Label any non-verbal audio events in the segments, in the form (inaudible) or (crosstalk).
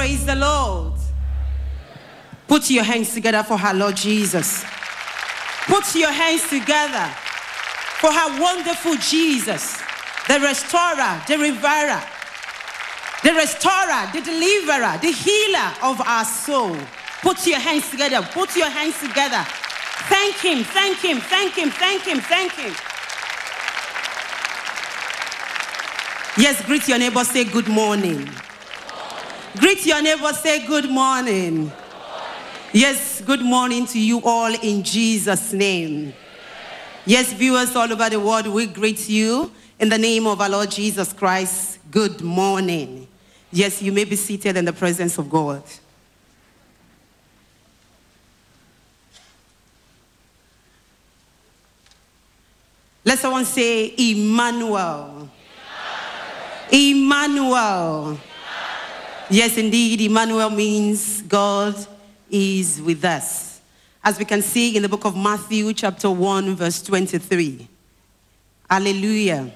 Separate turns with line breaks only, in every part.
Praise the Lord. Put your hands together for her Lord Jesus. Put your hands together for her wonderful Jesus, the restorer, the reviver, the restorer, the deliverer, the healer of our soul. Put your hands together. Put your hands together. Thank him, thank him, thank him, thank him, thank him. Yes, greet your neighbor, say good morning. Greet your neighbor, say good morning. Yes, good morning to you all in Jesus' name. Yes, viewers all over the world, we greet you in the name of our Lord Jesus Christ. Good morning. Yes, you may be seated in the presence of God. Let someone say, Emmanuel. Emmanuel. Yes, indeed, Emmanuel means God is with us. As we can see in the book of Matthew, chapter 1, verse 23. Hallelujah.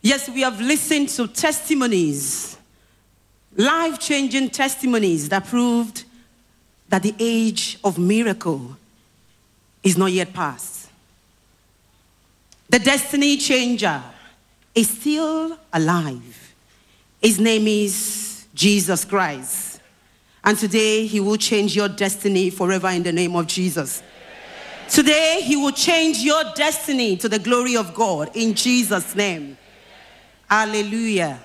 Yes, we have listened to testimonies, life changing testimonies that proved that the age of miracle is not yet past. The destiny changer is still alive. His name is Jesus Christ. And today he will change your destiny forever in the name of Jesus. Today he will change your destiny to the glory of God in Jesus' name. Hallelujah.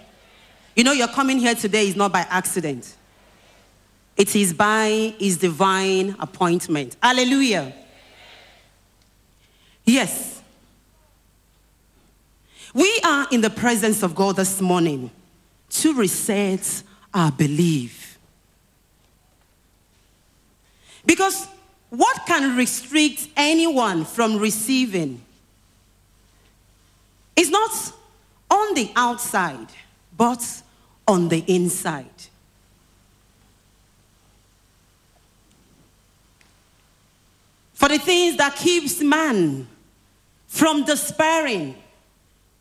You know, you're coming here today is not by accident, it is by his divine appointment. Hallelujah. Yes. We are in the presence of God this morning to reset our belief. Because what can restrict anyone from receiving is not on the outside, but on the inside. For the things that keeps man from despairing,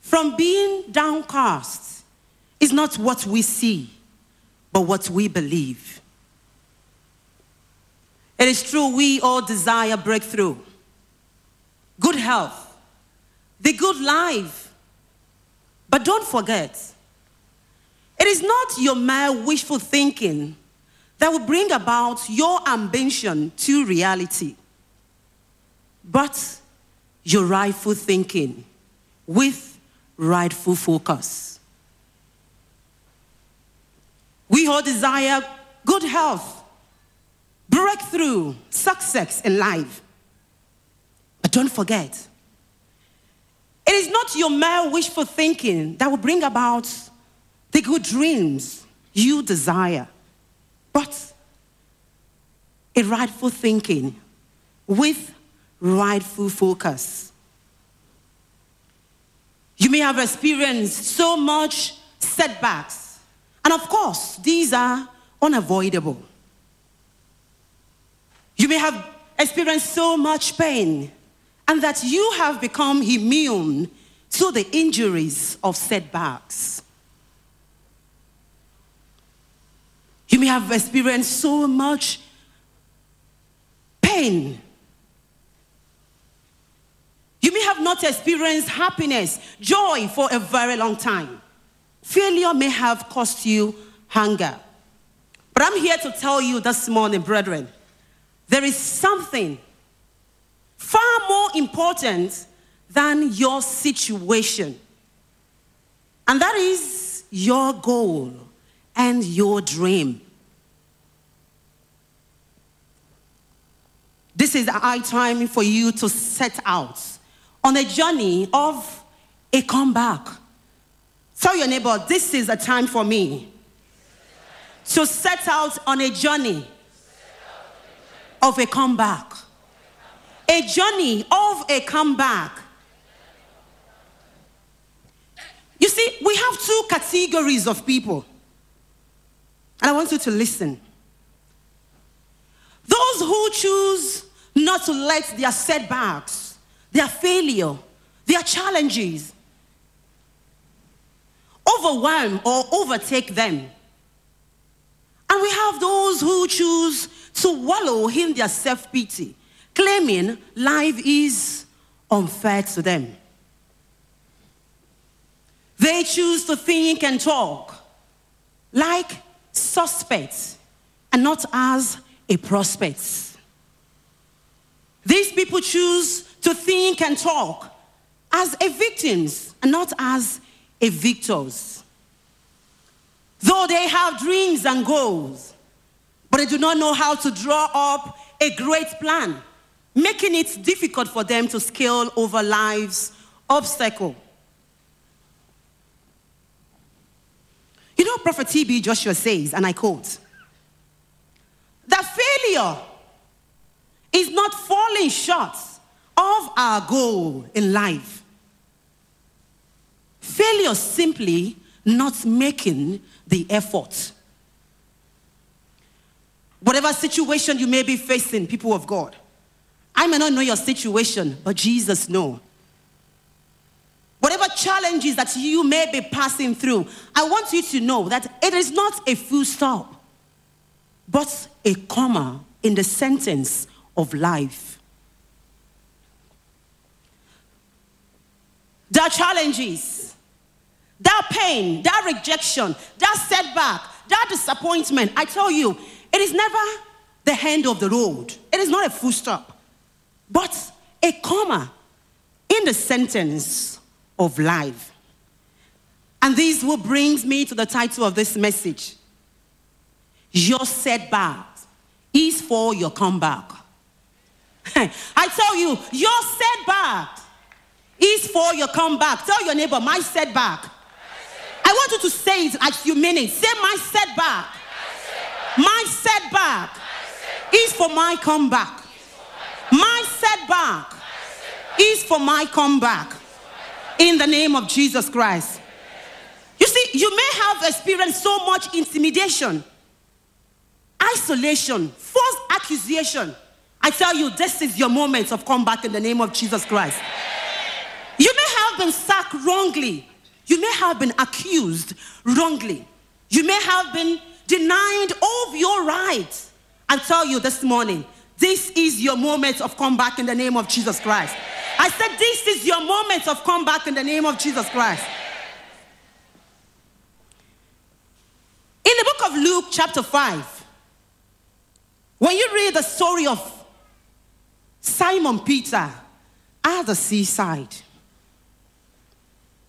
from being downcast, is not what we see, but what we believe. It is true, we all desire breakthrough, good health, the good life. But don't forget, it is not your mere wishful thinking that will bring about your ambition to reality, but your rightful thinking with rightful focus. We all desire good health, breakthrough, success in life. But don't forget, it is not your mere wishful thinking that will bring about the good dreams you desire, but a rightful thinking with rightful focus. You may have experienced so much setbacks, and of course, these are unavoidable. You may have experienced so much pain, and that you have become immune to the injuries of setbacks. You may have experienced so much pain. You may have not experienced happiness, joy for a very long time. Failure may have cost you hunger. But I'm here to tell you this morning, brethren, there is something far more important than your situation. And that is your goal and your dream. This is high time for you to set out on a journey of a comeback. Tell your neighbor, this is a time for me to set out on a journey of a comeback. A journey of a comeback. You see, we have two categories of people. And I want you to listen. Those who choose not to let their setbacks, their failure, their challenges overwhelm or overtake them And we have those who choose to wallow in their self pity, claiming life is unfair to them. They choose to think and talk like suspects and not as a prospect. These people choose to think and talk as a victims and not as a victors. Though they have dreams and goals, but they do not know how to draw up a great plan, making it difficult for them to scale over life's obstacle. You know, Prophet T.B. Joshua says, and I quote, that failure is not falling short of our goal in life. Failure simply not making the effort. Whatever situation you may be facing, people of God, I may not know your situation, but Jesus knows. Whatever challenges that you may be passing through, I want you to know that it is not a full stop, but a comma in the sentence of life. There are challenges, that pain, that rejection, that setback, that disappointment. I tell you, it is never the end of the road. It is not a full stop, but a comma in the sentence of life. And this will brings me to the title of this message. Your setback is for your comeback. (laughs) I tell you, your setback is for your comeback. Tell your neighbor, my setback. I want you to say it as you mean it. Say, my setback. My setback is for my comeback. My setback is for my comeback. In the name of Jesus Christ. You see, you may have experienced so much intimidation, isolation, false accusation I tell you, this is your moment of comeback in the name of Jesus Christ. You may have been sacked wrongly. You may have been accused wrongly. You may have been denied of your rights. I tell you this morning, this is your moment of comeback in the name of Jesus Christ. I said, This is your moment of comeback in the name of Jesus Christ. In the book of Luke, chapter 5, when you read the story of Simon Peter at the seaside.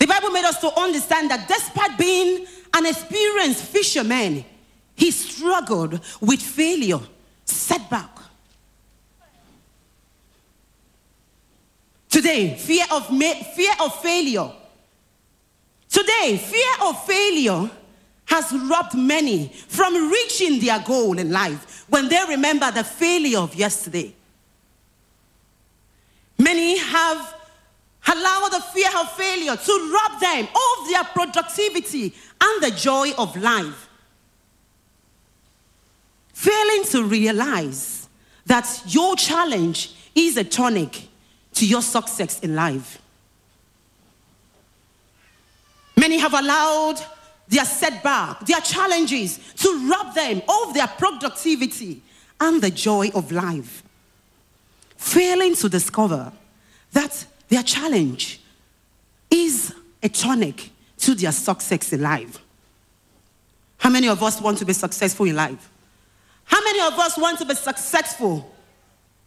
Bible made us to understand that despite being an experienced fisherman, he struggled with failure, setback. Today, fear of, fear of failure. Today, fear of failure has robbed many from reaching their goal in life when they remember the failure of yesterday. Many have allowed the fear of failure to rob them of their productivity and the joy of life. Failing to realize that your challenge is a tonic to your success in life. Many have allowed their setback, their challenges to rob them of their productivity and the joy of life failing to discover that their challenge is a tonic to their success in life. How many of us want to be successful in life? How many of us want to be successful?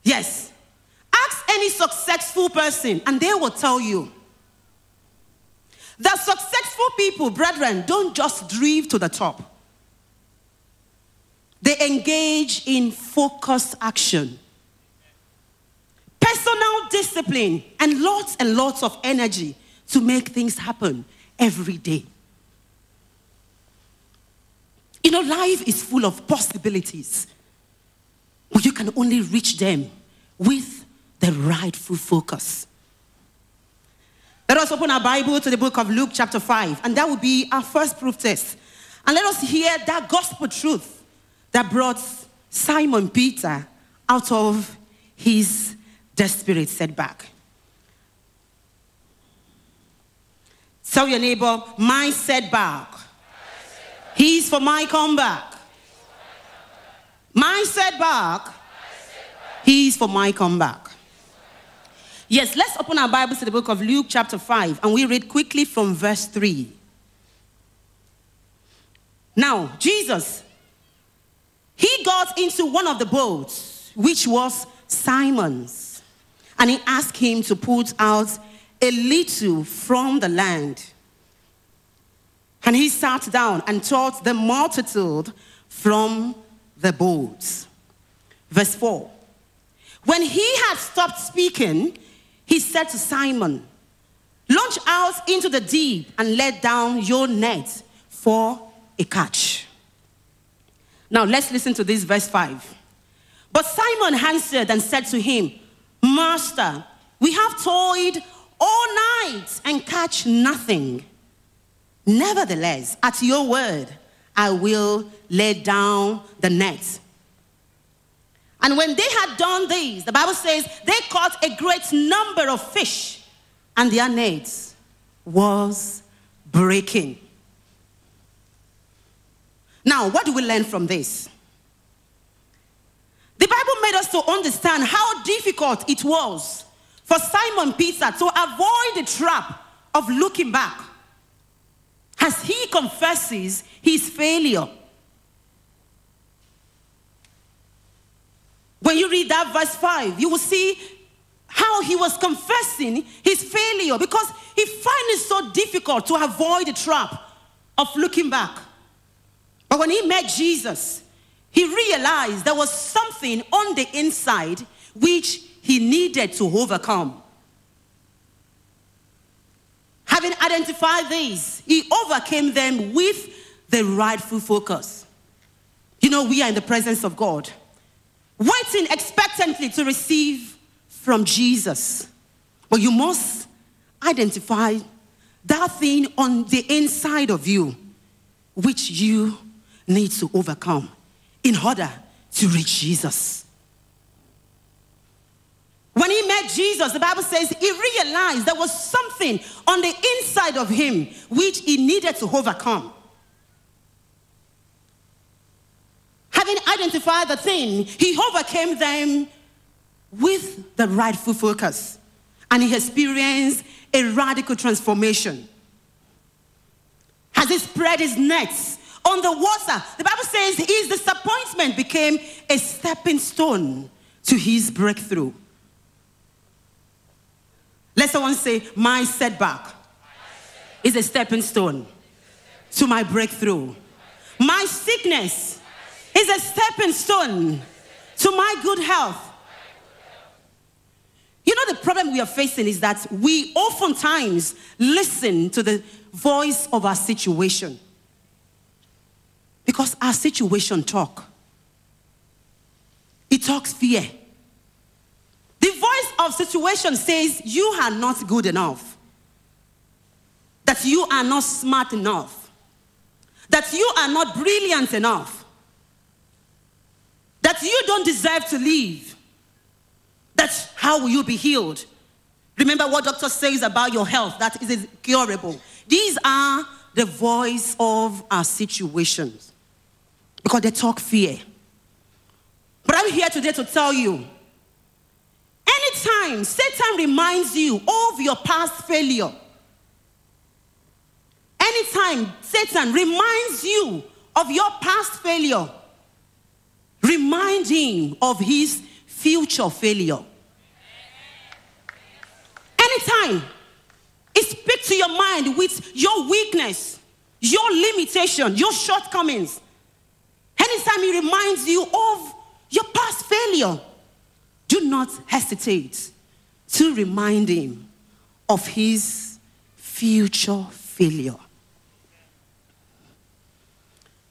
Yes. Ask any successful person, and they will tell you that successful people, brethren, don't just drive to the top. They engage in focused action personal discipline, and lots and lots of energy to make things happen every day. You know, life is full of possibilities, but you can only reach them with the rightful focus. Let us open our Bible to the book of Luke, chapter 5, and that will be our first proof test. And let us hear that gospel truth that brought Simon Peter out of his desperate setback. Tell your neighbor, my setback. He's for my comeback. My setback, He's for my comeback. Yes, let's open our Bibles to the book of Luke, chapter 5, and we read quickly from verse 3. Now, Jesus, he got into one of the boats, which was Simon's, and he asked him to put out a little from the land. And he sat down and taught the multitude from the boats. Verse 4. When he had stopped speaking, he said to Simon, Launch out into the deep and let down your net for a catch. Now let's listen to this verse 5. But Simon answered and said to him, Master, we have toiled all night and catch nothing. Nevertheless, at your word, I will lay down the net. And when they had done this, the Bible says they caught a great number of fish, and their nets was breaking. Now, what do we learn from this? Made us to understand how difficult it was for Simon Peter to avoid the trap of looking back as he confesses his failure. When you read that verse 5, you will see how he was confessing his failure because he finds it so difficult to avoid the trap of looking back. But when he met Jesus, he realized there was something on the inside which he needed to overcome. Having identified these, he overcame them with the rightful focus. You know, we are in the presence of God, waiting expectantly to receive from Jesus. But you must identify that thing on the inside of you which you need to overcome in order to reach Jesus. When he met Jesus, the Bible says he realized there was something on the inside of him which he needed to overcome. Having identified the thing, he overcame them with the rightful focus. And he experienced a radical transformation. As he spread his nets on the water, the Bible says his disappointment became a stepping stone to his breakthrough. Let someone say, My setback is a stepping stone to my breakthrough. My sickness is a stepping stone to my good health. You know, the problem we are facing is that we oftentimes listen to the voice of our situation because our situation talk. It talks fear. The voice of situation says you are not good enough, that you are not smart enough, that you are not brilliant enough, that you don't deserve to live. That's how will you be healed? Remember what doctor says about your health, that is incurable. These are the voice of our situations because they talk fear. But I'm here today to tell you Anytime Satan reminds you of your past failure, anytime Satan reminds you of your past failure, remind him of his future failure. Anytime he speaks to your mind with your weakness, your limitation, your shortcomings, anytime he reminds you of your past failure, do not hesitate to remind him of his future failure.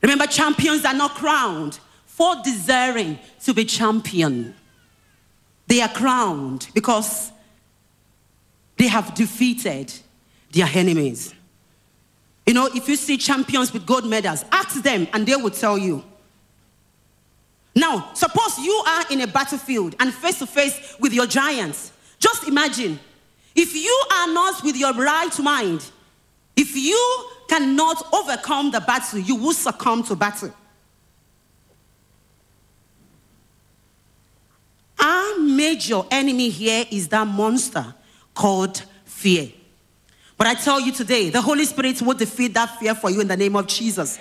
Remember, champions are not crowned for desiring to be champion. They are crowned because they have defeated their enemies. You know, if you see champions with gold medals, ask them and they will tell you now, suppose you are in a battlefield and face to face with your giants. Just imagine if you are not with your right mind, if you cannot overcome the battle, you will succumb to battle. Our major enemy here is that monster called fear. But I tell you today, the Holy Spirit will defeat that fear for you in the name of Jesus.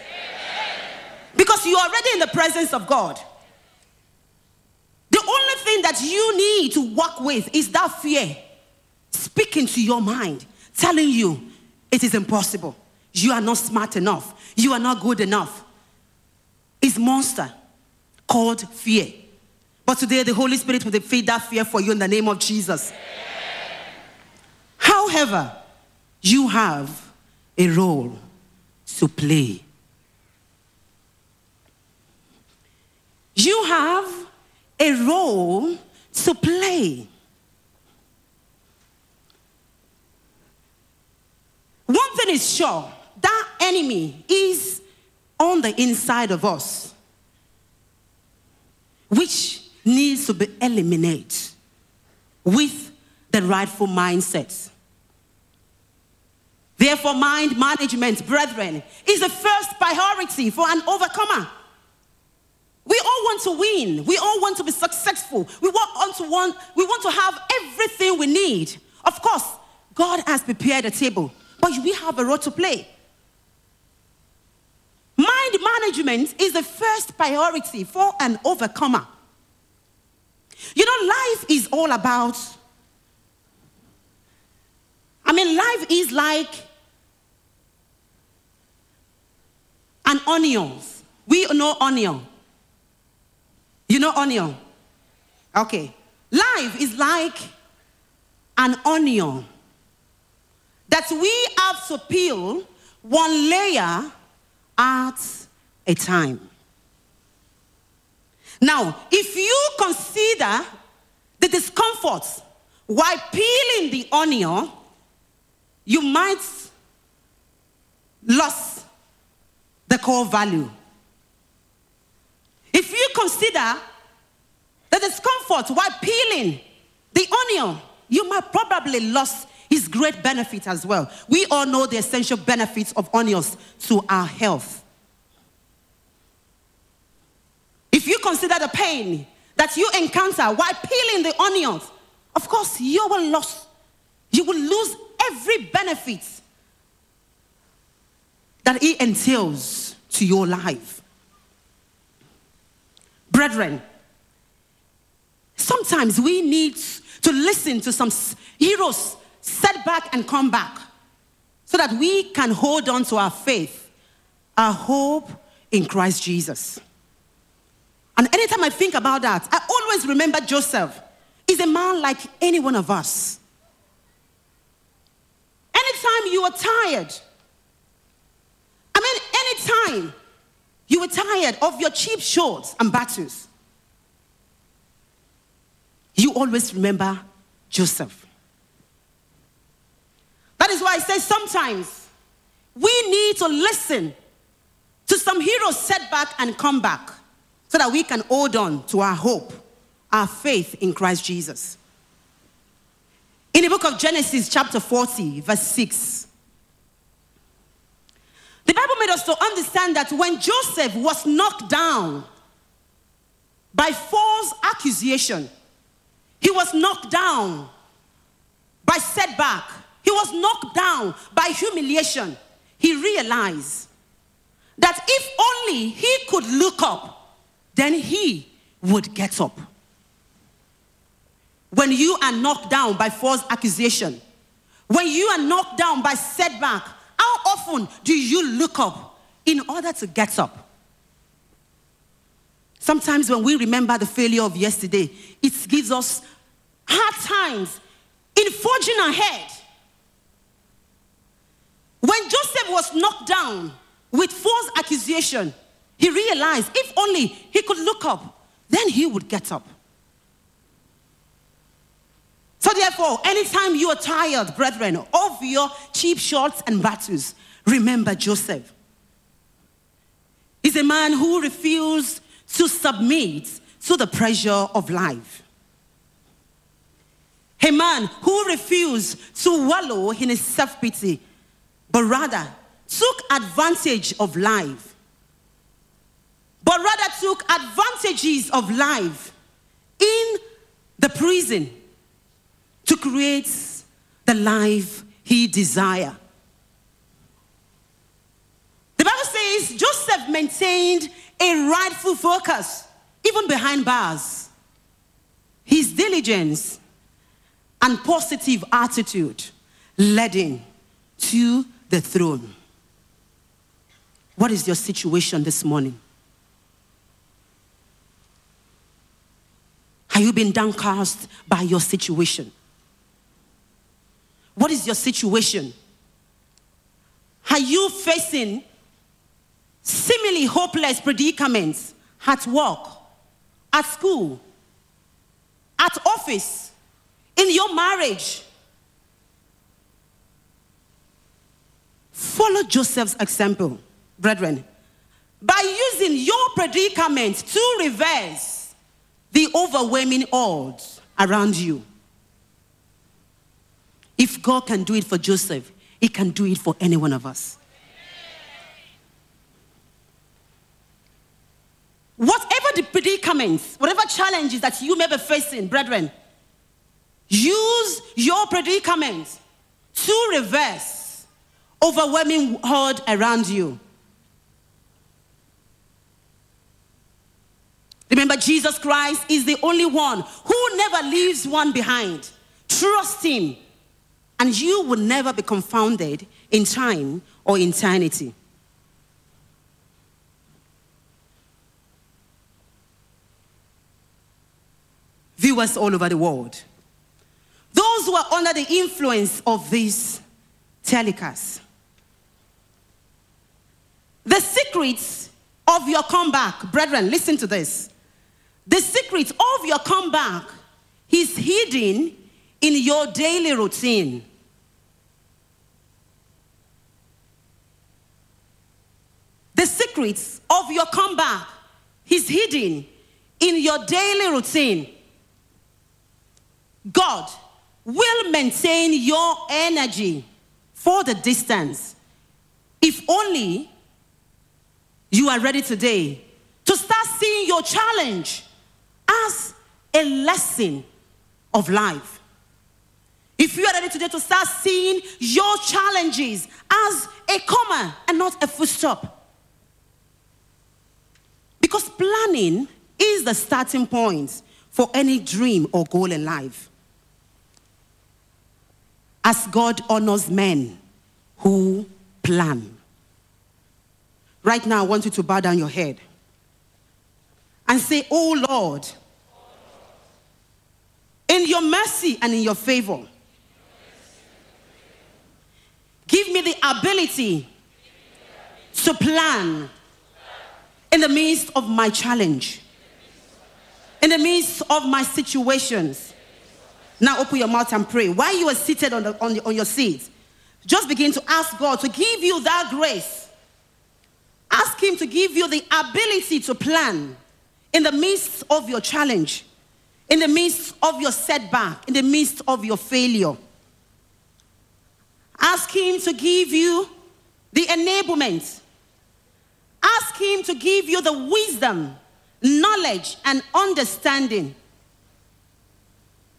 Because you are already in the presence of God. Thing that you need to work with is that fear speaking to your mind, telling you it is impossible. You are not smart enough. You are not good enough. It's monster called fear. But today the Holy Spirit will defeat that fear for you in the name of Jesus. However, you have a role to play. You have a role to play. One thing is sure that enemy is on the inside of us, which needs to be eliminated with the rightful mindset. Therefore, mind management, brethren, is the first priority for an overcomer. We all want to win. We all want to be successful. We want to want, we want to have everything we need. Of course, God has prepared a table, but we have a role to play. Mind management is the first priority for an overcomer. You know, life is all about, I mean, life is like an onion. We know onion. You know onion? Okay. Life is like an onion that we have to peel one layer at a time. Now, if you consider the discomfort while peeling the onion, you might lose the core value. If you consider discomfort while peeling the onion, you might probably lose his great benefit as well. We all know the essential benefits of onions to our health. If you consider the pain that you encounter while peeling the onions, of course, you will lose. You will lose every benefit that it entails to your life. Brethren, sometimes we need to listen to some heroes set back and come back so that we can hold on to our faith, our hope in Christ Jesus. And anytime I think about that, I always remember Joseph. He's a man like any one of us. Anytime you are tired, I mean, anytime you were tired of your cheap shorts and battles, you always remember Joseph. That is why I say sometimes we need to listen to some heroes set back and come back so that we can hold on to our hope, our faith in Christ Jesus. In the book of Genesis, chapter 40, verse 6, the Bible made us to understand that when Joseph was knocked down by false accusation, he was knocked down by setback, he was knocked down by humiliation. He realized that if only he could look up, then he would get up. When you are knocked down by false accusation, when you are knocked down by setback, how often do you look up in order to get up? Sometimes when we remember the failure of yesterday, it gives us hard times in forging ahead. When Joseph was knocked down with false accusation, he realized if only he could look up, then he would get up. So, therefore, anytime you are tired, brethren, of your cheap shots and battles, remember Joseph. He's a man who refused to submit to the pressure of life. A man who refused to wallow in his self pity, but rather took advantage of life. But rather took advantages of life in the prison to create the life he desired. The Bible says Joseph maintained a rightful focus, even behind bars. His diligence and positive attitude led him to the throne. What is your situation this morning? Have you been downcast by your situation? What is your situation? Are you facing seemingly hopeless predicaments at work, at school, at office, in your marriage? Follow Joseph's example, brethren, by using your predicament to reverse the overwhelming odds around you. If God can do it for Joseph, He can do it for any one of us. Whatever the predicaments, whatever challenges that you may be facing, brethren, use your predicaments to reverse overwhelming horde around you. Remember, Jesus Christ is the only one who never leaves one behind. Trust Him and you will never be confounded in time or eternity. Viewers all over the world, those who are under the influence of this telecast, the secrets of your comeback, brethren, listen to this. The secret of your comeback is hidden in your daily routine. The secrets of your comeback is hidden in your daily routine. God will maintain your energy for the distance if only you are ready today to start seeing your challenge as a lesson of life. If you are ready today to start seeing your challenges as a comma and not a full stop. Because planning is the starting point for any dream or goal in life. As God honors men who plan. Right now, I want you to bow down your head and say, Oh Lord, in your mercy and in your favor, give me the ability to plan in the midst of my challenge, in the midst of my situations. Now open your mouth and pray. While you are seated on, the, on, the, on your seat, just begin to ask God to give you that grace. Ask Him to give you the ability to plan in the midst of your challenge, in the midst of your setback, in the midst of your failure. Ask Him to give you the enablement Ask Him to give you the wisdom, knowledge, and understanding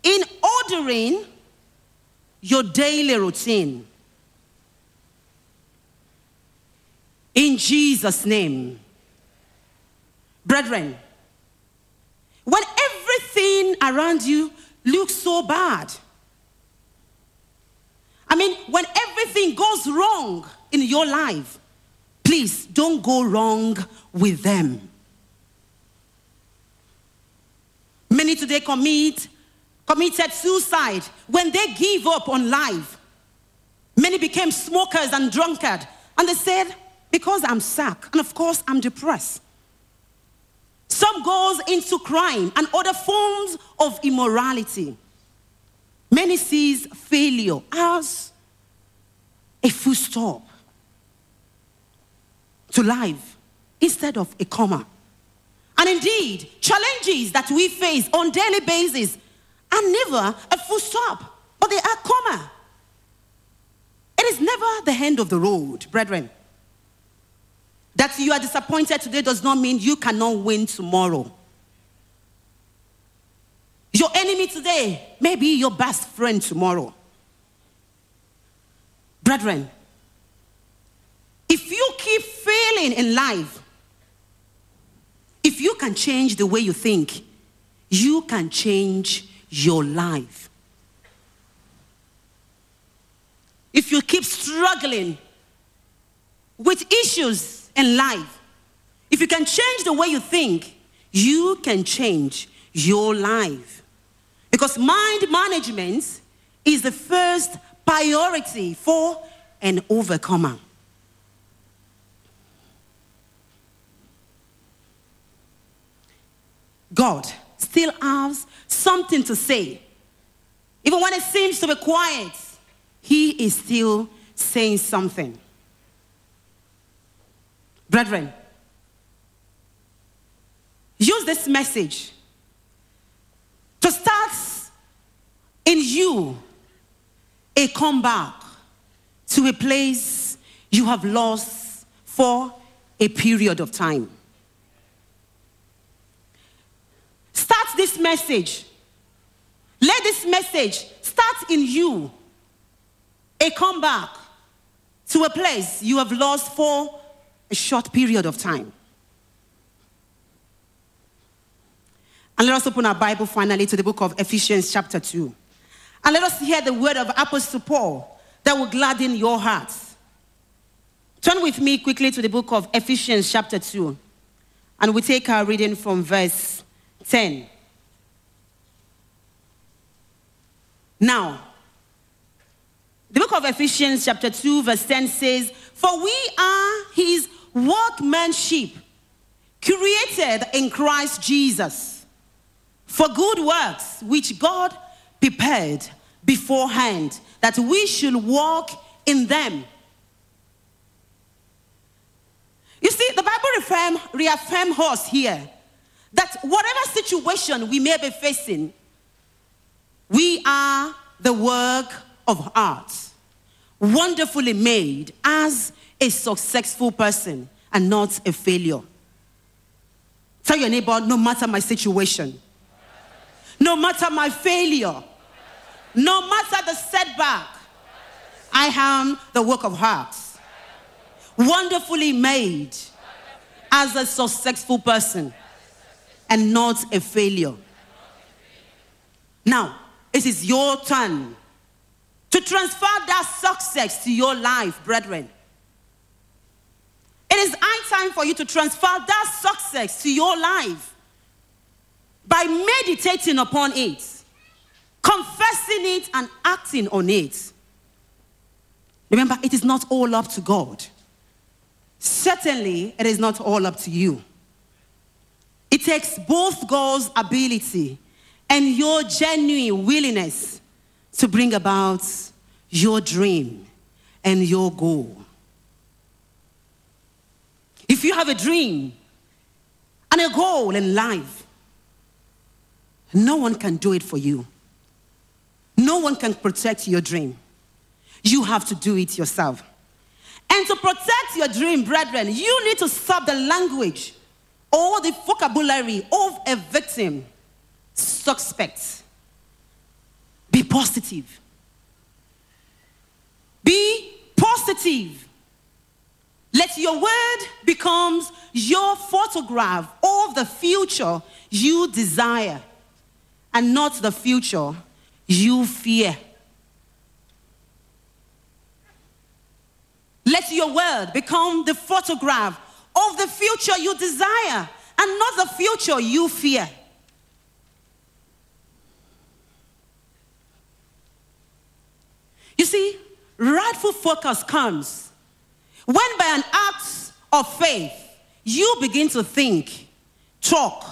in ordering your daily routine. In Jesus' name. Brethren, when everything around you looks so bad, I mean, when everything goes wrong in your life, Please don't go wrong with them. Many today commit committed suicide when they give up on life. Many became smokers and drunkard, and they said, "Because I'm sick, and of course I'm depressed." Some goes into crime and other forms of immorality. Many sees failure as a full stop to life instead of a comma. And indeed, challenges that we face on daily basis are never a full stop, but they are comma. It is never the end of the road, brethren. That you are disappointed today does not mean you cannot win tomorrow. Your enemy enemy today may be your best friend tomorrow. Brethren, if you keep failing in life, if you can change the way you think, you can change your life. If you keep struggling with issues in life, if you can change the way you think, you can change your life. Because mind management is the first priority for an overcomer. God still has something to say. Even when it seems to be quiet, He is still saying something. Brethren, use this message to start in you a comeback to a place you have lost for a period of time. Start this message. Let this message start in you a comeback to a place you have lost for a short period of time. And let us open our Bible finally to the book of Ephesians, chapter 2. And let us hear the word of Apostle Paul that will gladden your hearts. Turn with me quickly to the book of Ephesians, chapter 2. And we take our reading from verse 10. Now, the book of Ephesians, chapter 2, verse 10 says, For we are his workmanship, created in Christ Jesus, for good works which God prepared beforehand, that we should walk in them. You see, the Bible reaffirm, reaffirm us here that whatever situation we may be facing, are the work of art, wonderfully made as a successful person and not a failure. Tell your neighbor, no matter my situation, no matter my failure, no matter the setback, I am the work of art, wonderfully made as a successful person and not a failure. Now, it is your turn to transfer that success to your life, brethren. It is high time for you to transfer that success to your life by meditating upon it, confessing it, and acting on it. Remember, it is not all up to God. Certainly, it is not all up to you. It takes both God's ability and your genuine willingness to bring about your dream and your goal. If you have a dream and a goal in life, no one can do it for you. No one can protect your dream. You have to do it yourself. And to protect your dream, brethren, you need to stop the language or the vocabulary of a victim suspect. Be positive. Be positive. Let your word becomes your photograph of the future you desire and not the future you fear. Let your word become the photograph of the future you desire and not the future you fear. You see, rightful focus comes when, by an act of faith, you begin to think, talk,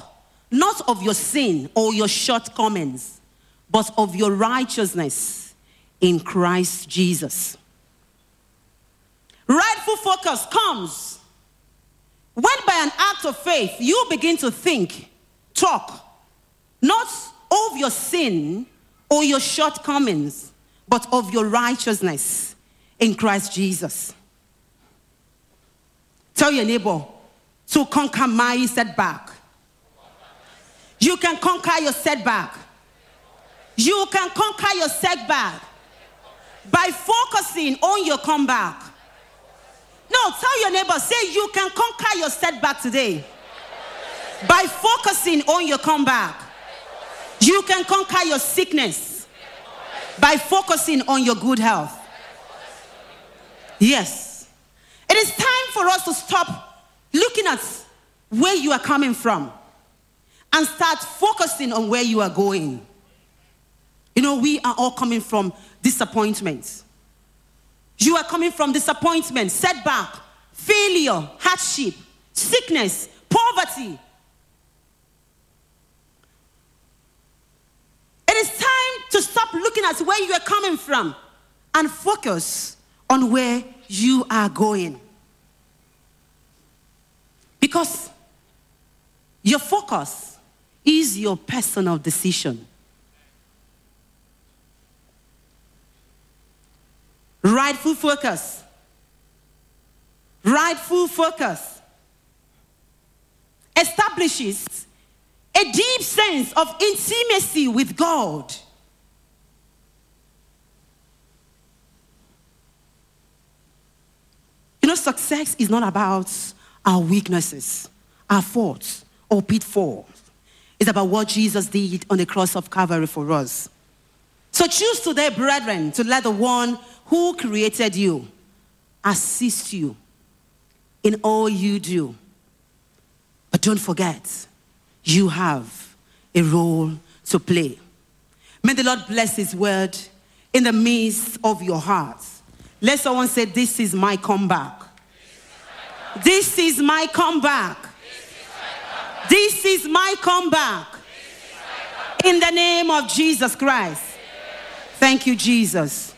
not of your sin or your shortcomings, but of your righteousness in Christ Jesus. Rightful focus comes when, by an act of faith, you begin to think, talk, not of your sin or your shortcomings, but of your righteousness in Christ Jesus. Tell your neighbor to conquer my setback. You can conquer your setback You can conquer your setback by focusing on your comeback. No, tell your neighbor, say you can conquer your setback today by focusing on your comeback. You can conquer your sickness by focusing on your good health. Yes. It is time for us to stop looking at where you are coming from and start focusing on where you are going. You know, we are all coming from disappointments. You are coming from disappointment, setback, failure, hardship, sickness, poverty. It is time to stop looking at where you are coming from and focus on where you are going. Because your focus is your personal decision. Rightful focus. Rightful focus establishes a deep sense of intimacy with God. Know, success is not about our weaknesses, our faults, or pitfalls. It's about what Jesus did on the cross of Calvary for us. So choose today, brethren, to let the one who created you assist you in all you do. But don't forget, you have a role to play. May the Lord bless His word in the midst of your hearts. Let someone say, This is my comeback. This is my comeback. This is my comeback. In the name of Jesus Christ. Thank you, Jesus.